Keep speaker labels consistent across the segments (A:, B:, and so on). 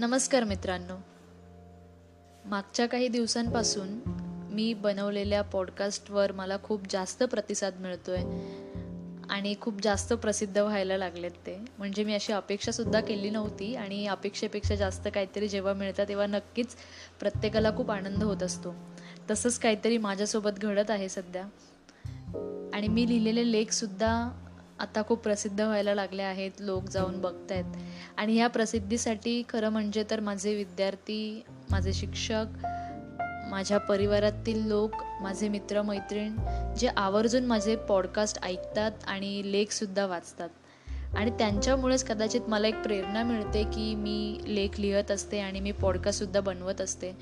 A: नमस्कार मित्रांनो. मागच्या काही दिवसांपासून मी बनवलेल्या पॉडकास्टवर मला खूप जास्त प्रतिसाद मिळतो आहे आणि खूप जास्त प्रसिद्ध व्हायला लागलेत ते. म्हणजे मी अशी अपेक्षासुद्धा केली नव्हती आणि अपेक्षेपेक्षा जास्त काहीतरी जेव्हा मिळतं तेव्हा नक्कीच प्रत्येकाला खूप आनंद होत असतो. तसंच काहीतरी माझ्यासोबत घडत आहे सध्या. आणि मी लिहिलेले लेखसुद्धा आता खूप प्रसिद्ध व्हायला लागले आहेत लोक जाऊन बघत आहेत आणि ह्या प्रसिद्धीसाठी खरं म्हणजे तर माझे विद्यार्थी माझे शिक्षक माझ्या परिवारातील लोक माझे मित्रमैत्रीण जे आवर्जून माझे पॉडकास्ट ऐकतात आणि लेखसुद्धा वाचतात. आणि त्यांच्यामुळेच कदाचित मला एक प्रेरणा मिळते की मी लेख लिहत असते आणि मी पॉडकास्टसुद्धा बनवत असते.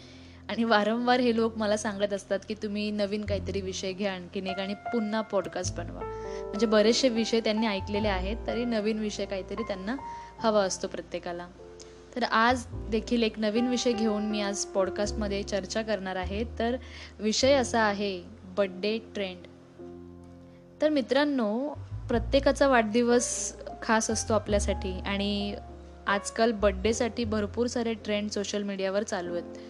A: आणि वारंवार हे लोक मला सांगत असतात की तुम्ही नवीन काहीतरी विषय घ्या आणखीन एक आणि पुन्हा पॉडकास्ट बनवा. म्हणजे बरेचसे विषय त्यांनी ऐकलेले आहेत तरी नवीन विषय काहीतरी त्यांना हवा असतो प्रत्येकाला. तर आज देखील एक नवीन विषय घेऊन मी आज पॉडकास्टमध्ये चर्चा करणार आहे. तर विषय असा आहे बड्डे ट्रेंड तर मित्रांनो प्रत्येकाचा वाढदिवस खास असतो आपल्यासाठी आणि आजकाल बड्डेसाठी भरपूर सारे ट्रेंड सोशल मीडियावर चालू आहेत.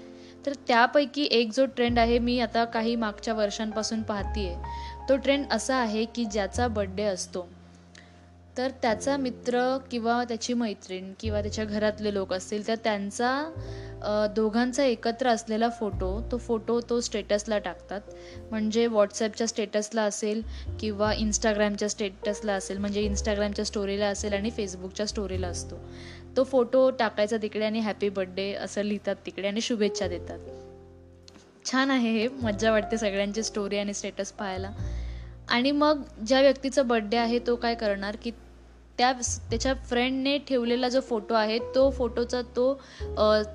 A: तर त्यापैकी एक जो ट्रेंड आहे मी आता काही मागच्या वर्षांपासून पाहतीये. तो ट्रेंड असा आहे की ज्याचा बड्डे असतो. तर त्याचा मित्र किंवा त्याची मैत्रीण किंवा त्याच्या घरातले लोक असतील तर त्यांचा दोघांचा एकत्र असलेला फोटो तो फोटो तो स्टेटसला टाकतात. म्हणजे व्हॉट्सॲपच्या स्टेटसला असेल किंवा इंस्टाग्रामच्या स्टेटसला असेल म्हणजे इंस्टाग्रामच्या स्टोरीला असेल आणि फेसबुकच्या स्टोरीला असतो. तो फोटो टाकायचा तिकडे आणि हॅपी बड्डे असं लिहितात तिकडे आणि शुभेच्छा देतात. छान आहे हे. मज्जा वाटते सगळ्यांची स्टोरी आणि स्टेटस पाहायला. आणि मग ज्या व्यक्तीचा बड्डे आहे तो काय करणार की त्या त्याच्या फ्रेंडने ठेवलेला जो फोटो आहे तो फोटोचा तो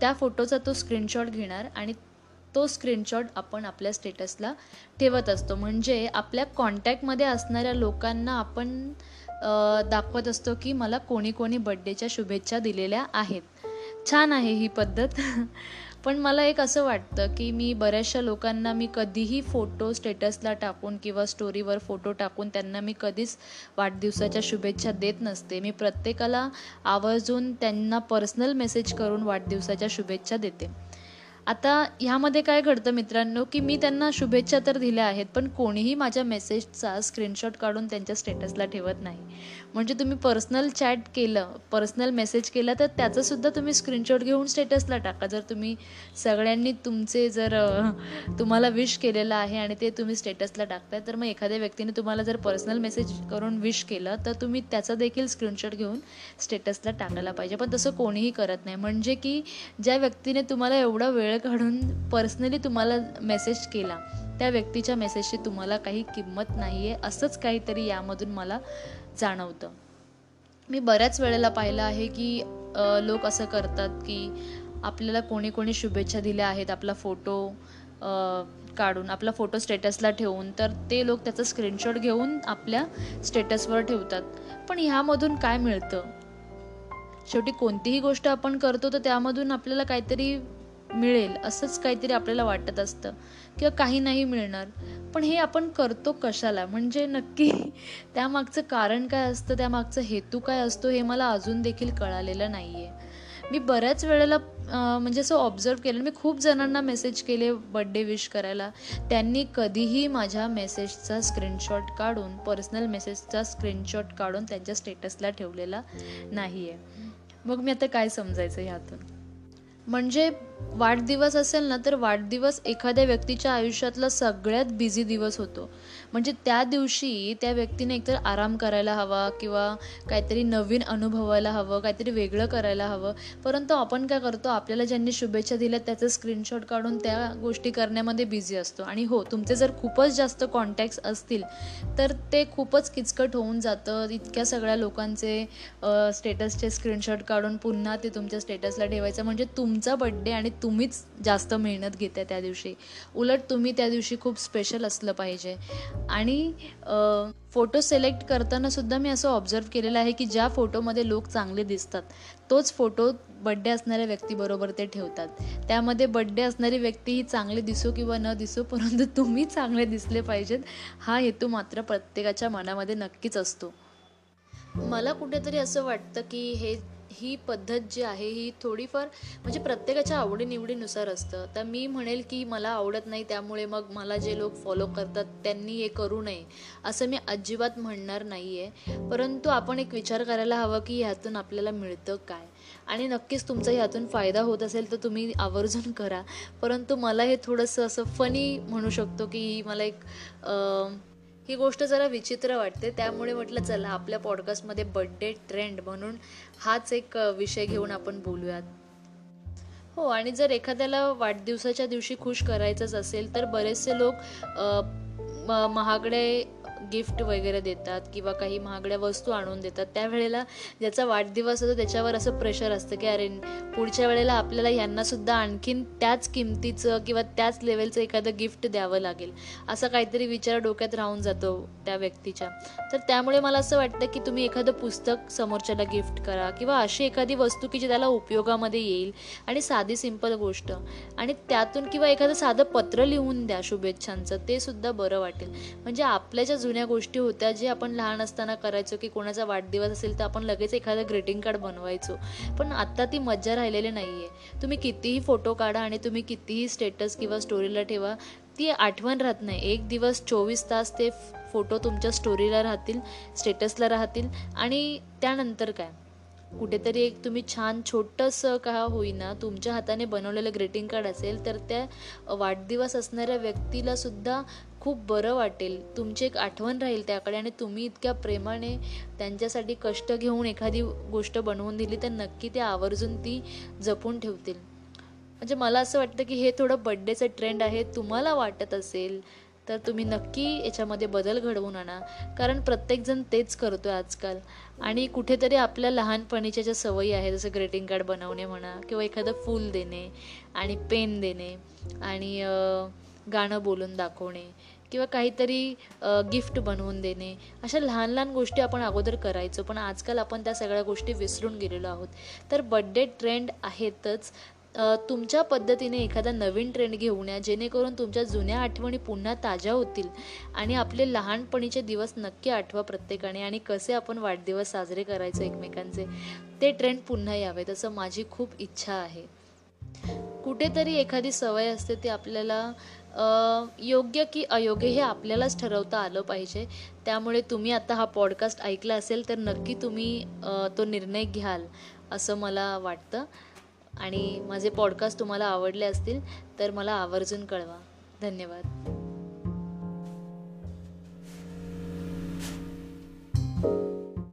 A: त्या फोटोचा तो स्क्रीनशॉट घेणार आणि तो स्क्रीनशॉट आपण आपल्या स्टेटसला ठेवत असतो. म्हणजे आपल्या कॉन्टॅक्टमध्ये असणाऱ्या लोकांना आपण दाखवत असतो की मला कोणी कोणी बड्डेच्या शुभेच्छा दिलेल्या आहेत. छान आहे ही पद्धत. पण मला एक असं वाटतं की मी बऱ्याचशा लोकांना मी कधीही फोटो स्टेटसला टाकून किंवा स्टोरीवर फोटो टाकून त्यांना मी कधीच वाढदिवसाच्या शुभेच्छा देत नसते. मी प्रत्येकाला आवर्जून त्यांना पर्सनल मेसेज करून वाढदिवसाच्या शुभेच्छा देते. आता ह्यामध्ये काय घडतं मित्रांनो की मी त्यांना शुभेच्छा तर दिल्या आहेत पण कोणीही माझ्या मेसेजचा स्क्रीनशॉट काढून त्यांच्या स्टेटसला ठेवत नाही. म्हणजे तुम्ही पर्सनल चॅट केलं पर्सनल मेसेज केला तर त्याचंसुद्धा तुम्ही स्क्रीनशॉट घेऊन स्टेटसला टाका. जर तुम्ही सगळ्यांनी तुमचे जर तुम्हाला विश केलेलं आहे आणि ते तुम्ही स्टेटसला टाकताय तर मग एखाद्या व्यक्तीने तुम्हाला जर पर्सनल मेसेज करून विश केलं तर तुम्ही त्याचा देखील स्क्रीनशॉट घेऊन स्टेटसला टाकायला पाहिजे. पण तसं कोणीही करत नाही. म्हणजे की ज्या व्यक्तीने तुम्हाला एवढा वेळ वेळ काढून पर्सनली तुम्हाला मेसेज केला. त्या व्यक्तीच्या मेसेजची तुम्हाला काही किंमत नाही आहे असंच काहीतरी यामधून मला जाणवतं. मी बऱ्याच वेळेला पाहिलं आहे की लोक असं करतात की आपल्याला कोणी कोणी शुभेच्छा दिल्या आहेत आपला फोटो काढून आपला फोटो स्टेटसला ठेवून तर ते लोक त्याचा स्क्रीनशॉट घेऊन आपल्या स्टेटसवर ठेवतात. पण ह्यामधून काय मिळतं? शेवटी कोणतीही गोष्ट आपण करतो तर त्यामधून आपल्याला काहीतरी मिळेल असंच काहीतरी आपल्याला वाटत असतं किंवा काही नाही मिळणार. पण हे आपण करतो कशाला? म्हणजे नक्की त्यामागचं कारण काय असतं? त्यामागचं हेतू काय असतो? हे मला अजून देखील कळालेलं नाही आहे मी बऱ्याच वेळेला म्हणजे असं ऑब्झर्व केलं. मी खूप जणांना मेसेज केले बड्डे विश करायला. त्यांनी कधीही माझ्या मेसेजचा स्क्रीनशॉट काढून पर्सनल मेसेजचा स्क्रीनशॉट काढून त्यांच्या स्टेटसला ठेवलेला नाही आहे मग मी आता काय समजायचं ह्यातून? म्हणजे वाढदिवस असेल ना तर वाढदिवस एखाद्या व्यक्तीच्या आयुष्यातला सगळ्यात बिझी दिवस होतो. म्हणजे त्या दिवशी त्या व्यक्तीने एकतर आराम करायला हवा किंवा काहीतरी नवीन अनुभवायला हवं काहीतरी वेगळं करायला हवं. परंतु आपण काय करतो आपल्याला ज्यांनी शुभेच्छा दिल्या त्याचं स्क्रीनशॉट काढून त्या गोष्टी करण्यामध्ये बिझी असतो. आणि हो तुमचे जर खूपच जास्त कॉन्टॅक्ट्स असतील तर ते खूपच किचकट होऊन जातं. इतक्या सगळ्या लोकांचे स्टेटसचे स्क्रीनशॉट काढून पुन्हा ते तुमच्या स्टेटसला ठेवायचं. म्हणजे तुमचा बड्डे आणि तुम्हीच जास्त मेहनत घेते त्या दिवशी. उलट तुम्ही त्या दिवशी खूप स्पेशल असलं पाहिजे. आणि फोटो सिलेक्ट करताना सुद्धा मी असं ऑब्झर्व केलेलं आहे की ज्या फोटोमध्ये लोक चांगले दिसतात तोच फोटो बड्डे असणाऱ्या व्यक्तीबरोबर ते ठेवतात. त्यामध्ये बड्डे असणारी व्यक्ती ही चांगले दिसो किंवा न दिसो परंतु तुम्ही चांगले दिसले पाहिजेत हा हेतू मात्र प्रत्येकाच्या मनामध्ये नक्कीच असतो. मला कुठेतरी असं वाटतं की हे ही पद्धत जी आहे ही थोडीफार म्हणजे प्रत्येकाच्या आवडीनिवडीनुसार असतं. तर मी म्हणेल की मला आवडत नाही त्यामुळे मग मला जे लोक फॉलो करतात त्यांनी हे करू नये असं मी अजिबात म्हणणार नाही आहे परंतु आपण एक विचार करायला हवा की ह्यातून आपल्याला मिळतं काय? आणि नक्कीच तुमचा ह्यातून फायदा होत असेल तर तुम्ही आवर्जून करा. परंतु मला हे थोडंसं असं फनी म्हणू शकतो की मला एक ही गोष्ट जरा विचित्र वाटते. त्यामुळे म्हटलं चला आपल्या पॉडकास्टमध्ये बड्डे ट्रेंड म्हणून हाच एक विषय घेऊन आपण बोलूयात. हो आणि जर एखाद्याला वाढदिवसाच्या दिवशी खुश करायचंच असेल तर बरेचसे लोक महागडे गिफ्ट वगैरे देतात किंवा काही महागड्या वस्तू आणून देतात त्यावेळेला ज्याचा वाढदिवस असतो त्याच्यावर असं प्रेशर असतं की अरे पुढच्या वेळेला आपल्याला ह्यांनासुद्धा आणखीन त्याच किमतीचं किंवा त्याच लेवलचं एखादं गिफ्ट द्यावं लागेल असा काहीतरी विचार डोक्यात राहून जातो त्या व्यक्तीच्या. तर त्यामुळे मला असं वाटतं की तुम्ही एखादं पुस्तक समोरच्याला गिफ्ट करा किंवा अशी एखादी वस्तू की जी त्याला उपयोगामध्ये येईल आणि साधी सिंपल गोष्ट. आणि त्यातून किंवा एखादं साधं पत्र लिहून द्या शुभेच्छांचं ते सुद्धा बरं वाटेल. म्हणजे आपल्याच्या जुन्या गोष्टी होत्या जे आपण लहान असताना करायचो की कोणाचा वाढदिवस असेल तर आपण लगेच एखादं ग्रीटिंग कार्ड बनवायचो. पण आत्ता ती मज्जा राहिलेली नाही आहे तुम्ही कितीही फोटो काढा आणि तुम्ही कितीही स्टेटस किंवा स्टोरीला ठेवा ती आठवण राहत नाही. एक दिवस चोवीस तास ते फोटो तुमच्या स्टोरीला राहतील स्टेटसला राहतील आणि त्यानंतर काय? कुठेतरी एक तुम्ही छान छोटंसं का होईना तुमच्या हाताने बनवलेलं ग्रीटिंग कार्ड असेल तर त्या वाढदिवस असणाऱ्या व्यक्तीला सुद्धा खूप बरं वाटेल. तुमची एक आठवण राहील त्याकडे आणि तुम्ही इतक्या प्रेमाने त्यांच्यासाठी कष्ट घेऊन एखादी गोष्ट बनवून दिली तर नक्की ते आवर्जून ती जपून ठेवतील. म्हणजे मला असं वाटतं की हे थोडं बड्डेचं ट्रेंड आहे. तुम्हाला वाटत असेल तर तुम्ही नक्की याच्यामध्ये बदल घडवून आणा. कारण प्रत्येकजण तेच करतो आहे आजकाल. आणि कुठेतरी आपल्या लहानपणीच्या ज्या सवयी आहेत जसं ग्रीटिंग कार्ड बनवणे म्हणा किंवा एखादं फूल देणे आणि पेन देणे आणि गाणं बोलून दाखवणे किंवा काहीतरी गिफ्ट बनवून देणे. अशा लहान लहान गोष्टी आपण अगोदर करायचो पण आजकाल आपण त्या सगळ्या गोष्टी विसरून गेलेलो आहोत. तर बड्डे ट्रेंड आहेतच. तुमच्या पद्धतीने एखादा नवीन ट्रेंड घेऊन या जेणेकरून तुमच्या जुन्या आठवणी पुन्हा ताज्या होतील आणि आपले लहानपणीचे दिवस नक्की आठवा प्रत्येकाने आणि कसे आपण वाढदिवस साजरे करायचो एकमेकांचे ते ट्रेंड पुन्हा यावेत असं माझी खूप इच्छा आहे. कुठेतरी एखादी सवय असते ती आपल्याला योग्य की अयोग्य हे आपल्यालाच ठरवता आलं पाहिजे. त्यामुळे तुम्ही आता हा पॉडकास्ट ऐकला असेल तर नक्की तुम्ही तो निर्णय घ्याल असं मला वाटतं. आणि माझे पॉडकास्ट तुम्हाला आवडले असतील तर मला आवर्जून कळवा. धन्यवाद.